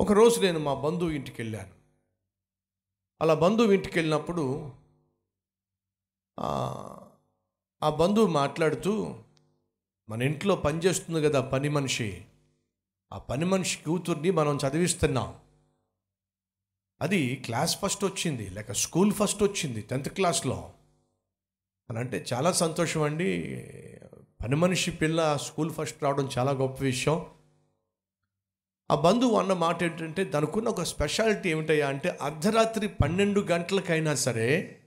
ఒకరోజు నేను మా బంధువు ఇంటికి వెళ్ళాను అలా బంధువు ఇంటికి వెళ్ళినప్పుడు ఆ, బంధువు మాట్లాడుతూ మన ఇంట్లో పనిచేస్తుంది కదా పని మనిషి. ఆ పని మనిషి కూతుర్ని మనం చదివిస్తున్నాం. అది క్లాస్ ఫస్ట్ వచ్చింది లేక స్కూల్ ఫస్ట్ వచ్చింది టెన్త్ క్లాస్లో. అని అంటే చాలా సంతోషం అండి పని మనిషి పిల్ల స్కూల్ ఫస్ట్ రావడం చాలా గొప్ప విషయం. ఆ బంధువు అన్న మాట ఏంటంటే దానికున్న ఒక స్పెషాలిటీ ఏమిటయ్యా అంటే అర్ధరాత్రి పన్నెండు గంటలకైనా సరే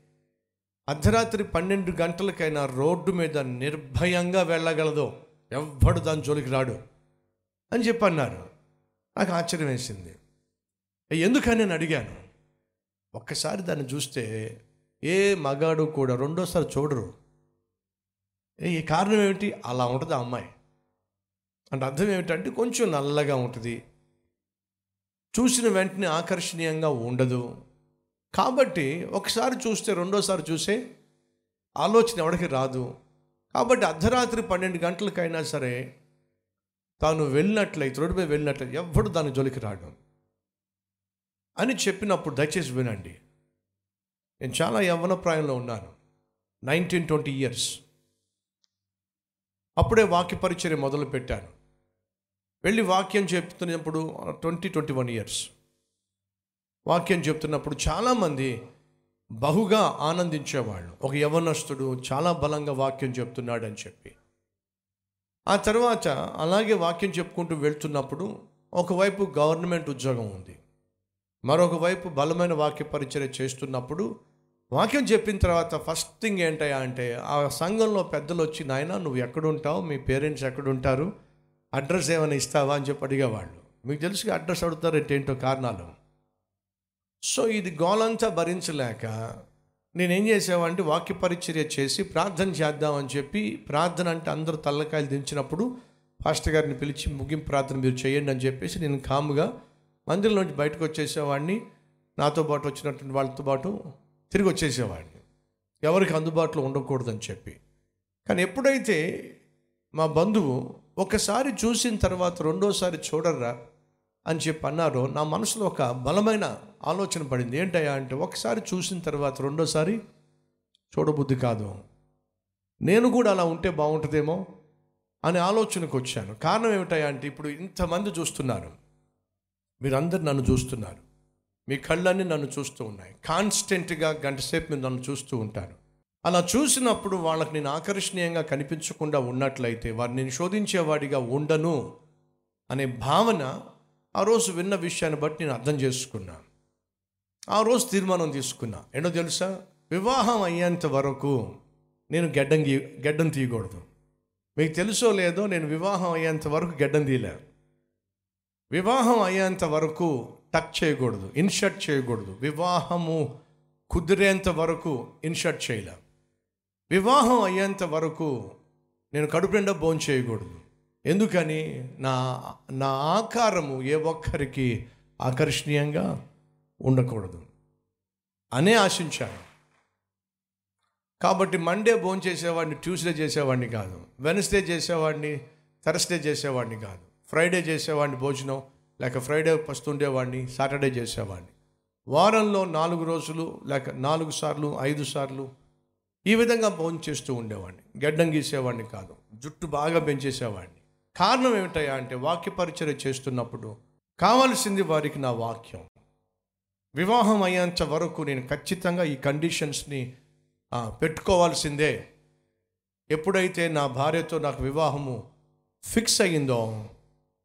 అర్ధరాత్రి పన్నెండు గంటలకైనా రోడ్డు మీద నిర్భయంగా వెళ్ళగలదు. ఎవ్వడు దాని జోలికి రాడు. అని చెప్పి అన్నారు నాకు ఆశ్చర్యం వేసింది. ఎందుకని? నేను అడిగాను. ఒక్కసారి దాన్ని చూస్తే ఏ మగాడు కూడా రెండోసారి చూడరు. ఏ ఈ కారణం ఏమిటి? అలా ఉంటుంది ఆ అమ్మాయి. అంటే అర్థం ఏమిటంటే కొంచెం నల్లగా ఉంటుంది. చూసిన వెంటనే ఆకర్షణీయంగా ఉండదు. కాబట్టి ఒకసారి చూస్తే రెండోసారి చూసే ఆలోచన ఎవరికి రాదు. కాబట్టి అర్ధరాత్రి పన్నెండు గంటలకైనా సరే తాను వెళ్ళినట్లయితే రోడ్డుపై వెళ్ళినట్లయితే ఎవ్వడు దాని జోలికి రాడు? అని చెప్పినప్పుడు దయచేసి వినండి. నేను చాలా యవ్వన ప్రాయంలో ఉన్నాను. Nineteen twenty years. అప్పుడే వాక్య పరిచర్య మొదలు పెట్టాను వెళ్ళి వాక్యం చెప్తున్నప్పుడు ట్వంటీ ట్వంటీ వన్ ఇయర్స్ వాక్యం చెప్తున్నప్పుడు చాలామంది బహుగా ఆనందించేవాళ్ళు. ఒక యవనస్తుడు చాలా బలంగా వాక్యం చెప్తున్నాడు అని చెప్పి. ఆ తర్వాత అలాగే వాక్యం చెప్పుకుంటూ వెళ్తున్నప్పుడు ఒకవైపు గవర్నమెంట్ ఉద్యోగం ఉంది. మరొక వైపు బలమైన వాక్య పరిచర్య చేస్తున్నప్పుడు వాక్యం చెప్పిన తర్వాత ఫస్ట్ థింగ్ ఏంటయ్యా అంటే ఆ సంఘంలో పెద్దలు వచ్చి నాయన నువ్వు ఎక్కడుంటావు? మీ పేరెంట్స్ ఎక్కడుంటారు? అడ్రస్ ఏమైనా ఇస్తావా అని చెప్పి అడిగేవాళ్ళు. మీకు తెలుసు అడ్రస్ అడుగుతారు ఏంటో కారణాలు. సో ఇది గోలంతా భరించలేక నేనేం చేసావంటే వాక్య పరిచర్య చేసి ప్రార్థన చేద్దామని చెప్పి ప్రార్థన అంటే అందరూ తల్లకాయలు దించినప్పుడు పాస్టర్ గారిని పిలిచి ముగింపు ప్రార్థన మీరు చేయండి అని చెప్పేసి నేను కాముగా మందిరంలోంచి బయటకు వచ్చేసేవాడిని. నాతో పాటు వచ్చినటువంటి వాళ్ళతో పాటు తిరిగి వచ్చేసేవాడిని. ఎవరికి అందుబాటులో ఉండకూడదని చెప్పి. కానీ ఎప్పుడైతే మా బంధువు ఒకసారి చూసిన తర్వాత రెండోసారి చూడర్రా అని చెప్పి అన్నారు. నా మనసులో ఒక బలమైన ఆలోచన పడింది. ఏంటయ్యా అంటే ఒకసారి చూసిన తర్వాత రెండోసారి చూడబుద్ధి కాదు. నేను కూడా అలా ఉంటే బాగుంటుందేమో అనే ఆలోచనకు వచ్చాను. కారణం ఏమిటయ్యా అంటే ఇప్పుడు ఇంతమంది చూస్తున్నారు. మీరందరు నన్ను చూస్తున్నారు. మీ కళ్ళన్నీ నన్ను చూస్తూ ఉన్నాయి. కాన్స్టెంట్గా గంటసేపు మీరు నన్ను చూస్తూ ఉంటారు. అలా చూసినప్పుడు వాళ్ళకి నేను ఆకర్షణీయంగా కనిపించకుండా ఉన్నట్లయితే వారిని నేను శోధించేవాడిగా ఉండను అనే భావన ఆ రోజు విన్న విషయాన్ని బట్టి నేను అర్థం చేసుకున్నా. ఆ రోజు తీర్మానం తీసుకున్నా. ఏంటో తెలుసా? వివాహం అయ్యేంత వరకు నేను గెడ్డం గీ గెడ్డం తీయకూడదు. మీకు తెలుసో లేదో నేను వివాహం అయ్యేంత వరకు గెడ్డం తీయలే. వివాహం అయ్యేంత వరకు టక్ చేయకూడదు ఇన్షర్ట్ చేయకూడదు. వివాహము కుదిరేంత వరకు ఇన్షర్ట్ చేయలేం. వివాహం అయ్యేంత వరకు నేను కడుపు నిండా భోజనం చేయకూడదు. ఎందుకని? నా నా ఆకారము ఏ ఒక్కరికి ఆకర్షణీయంగా ఉండకూడదు అనే ఆశించాను. కాబట్టి మండే భోజనం చేసేవాడిని ట్యూస్డే చేసేవాడిని కాదు. వెనస్డే చేసేవాడిని థర్స్డే చేసేవాడిని కాదు. ఫ్రైడే చేసేవాడిని భోజనం లేక ఫ్రైడే పస్తుండేవాడిని సాటర్డే చేసేవాడిని. వారంలో నాలుగు రోజులు లేక నాలుగు సార్లు ఐదు సార్లు ఈ విధంగా భోజనం చేస్తూ ఉండేవాడిని. గడ్డం గీసేవాడిని కాదు. జుట్టు బాగా పెంచేసేవాడిని. కారణం ఏమిటయా అంటే వాక్య పరిచర్య చేస్తున్నప్పుడు కావాల్సింది వారికి నా వాక్యం. వివాహం అయ్యేంత వరకు నేను ఖచ్చితంగా ఈ కండిషన్స్ని పెట్టుకోవాల్సిందే. ఎప్పుడైతే నా భార్యతో నాకు వివాహము ఫిక్స్ అయ్యిందో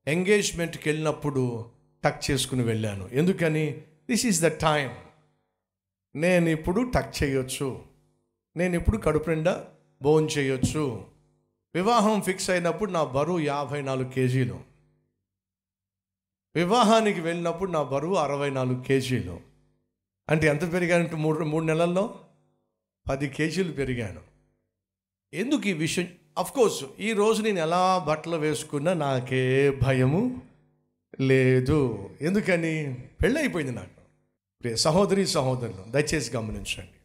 ఎంగేజ్మెంట్కి వెళ్ళినప్పుడు టక్ చేసుకుని వెళ్ళాను. ఎందుకని? దిస్ ఈజ్ ద టైం నేను ఇప్పుడు టక్ చేయొచ్చు. నేను ఇప్పుడు కడుపు నిండా భోజనం చేయొచ్చు? వివాహం ఫిక్స్ అయినప్పుడు నా బరువు యాభై నాలుగు కేజీలు. వివాహానికి వెళ్ళినప్పుడు నా బరువు అరవై నాలుగు కేజీలు. అంటే ఎంత పెరిగానంటే మూడు మూడు నెలల్లో పది కేజీలు పెరిగాను. ఎందుకు ఈ విషయం? అఫ్కోర్స్ ఈ రోజు నేను ఎలా బట్టలు వేసుకున్నా నాకే భయము లేదు. ఎందుకని? పెళ్ళైపోయింది నాకు. సహోదరి సహోదరులు దయచేసి గమనించండి.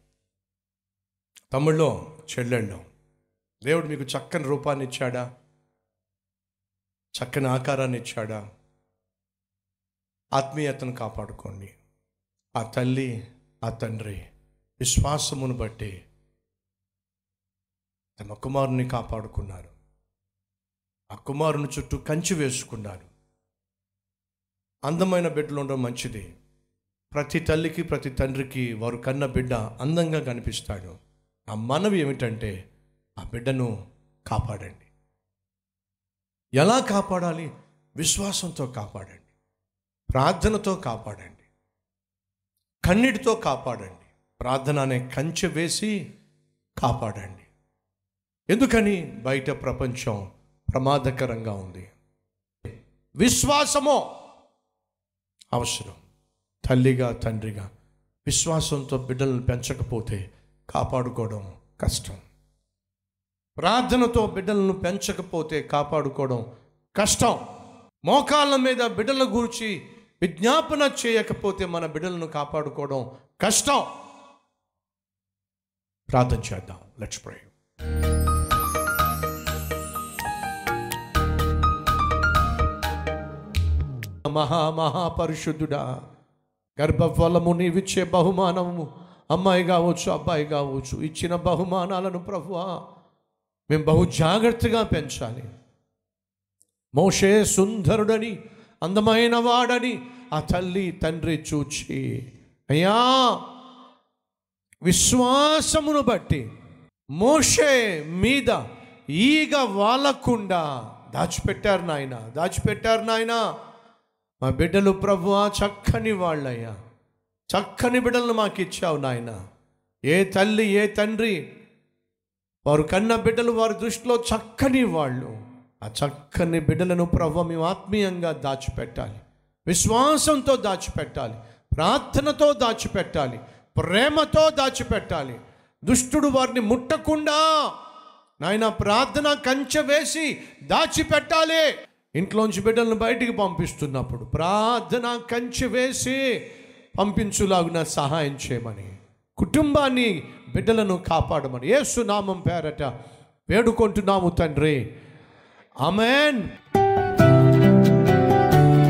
తమ్ముళ్ళో చెల్లెళ్ళో దేవుడు మీకు చక్కని రూపాన్ని ఇచ్చాడా? చక్కని ఆకారాన్ని ఇచ్చాడా? ఆత్మీయతను కాపాడుకోండి. ఆ తల్లి ఆ తండ్రి విశ్వాసమును బట్టి తమ కుమారుని కాపాడుకున్నారు. ఆ కుమారుని చుట్టూ కంచి వేసుకున్నారు. అందమైన బిడ్డలు ఉండడం మంచిది. ప్రతి తల్లికి ప్రతి తండ్రికి వారు కన్న బిడ్డ అందంగా కనిపిస్తాడు. ఆ మనవి ఏమిటంటే ఆ బిడ్డను కాపాడండి. ఎలా కాపాడాలి? విశ్వాసంతో కాపాడండి. ప్రార్థనతో కాపాడండి. కన్నీటితో కాపాడండి. ప్రార్థన అనే కంచె వేసి కాపాడండి. ఎందుకని? బయట ప్రపంచం ప్రమాదకరంగా ఉంది. విశ్వాసమో అవసరం. తల్లిగా తండ్రిగా విశ్వాసంతో బిడ్డలను పెంచకపోతే కాపాడుకోవడం కష్టం. ప్రార్థనతో బిడ్డలను పెంచకపోతే కాపాడుకోవడం కష్టం. మోకాళ్ళ మీద బిడ్డల గురించి విజ్ఞాపన చేయకపోతే మన బిడ్డలను కాపాడుకోవడం కష్టం. ప్రార్థన చేద్దాం. లెట్స్ ప్రే మహా మహాపరిశుద్ధుడా గర్భఫలము నీవిచ్చే బహుమానము. అమ్మాయి కావచ్చు అబ్బాయి కావచ్చు ఇచ్చిన బహుమానాలను ప్రభువా మేము బహు జాగ్రత్తగా పెంచాలి. మోషే సుందరుడని అందమైన వాడని ఆ తల్లి తండ్రి చూచి అయ్యా విశ్వాసమును బట్టి మోషే మీద ఈగ వాలకుండా దాచిపెట్టారు నాయన దాచిపెట్టారు నాయన. మా బిడ్డలు ప్రభువా చక్కని వాళ్ళయ్యా. చక్కని బిడ్డలను మాకు ఇచ్చావు నాయన. ఏ తల్లి ఏ తండ్రి వారు కన్న బిడ్డలు వారి దృష్టిలో చక్కని వాళ్ళు. ఆ చక్కని బిడ్డలను ప్రభు మేము ఆత్మీయంగా దాచిపెట్టాలి. విశ్వాసంతో దాచిపెట్టాలి. ప్రార్థనతో దాచిపెట్టాలి. ప్రేమతో దాచిపెట్టాలి. దుష్టుడు వారిని ముట్టకుండా నాయన ప్రార్థన కంచె వేసి దాచిపెట్టాలి. ఇంట్లోంచి బిడ్డలను బయటికి పంపిస్తున్నప్పుడు ప్రార్థన కంచె వేసి పంపించులాగున సహాయం చేయమని కుటుంబాన్ని బిడ్డలను కాపాడమని యేసు నామం పేరట వేడుకుంటున్నాము తండ్రి. అమెన్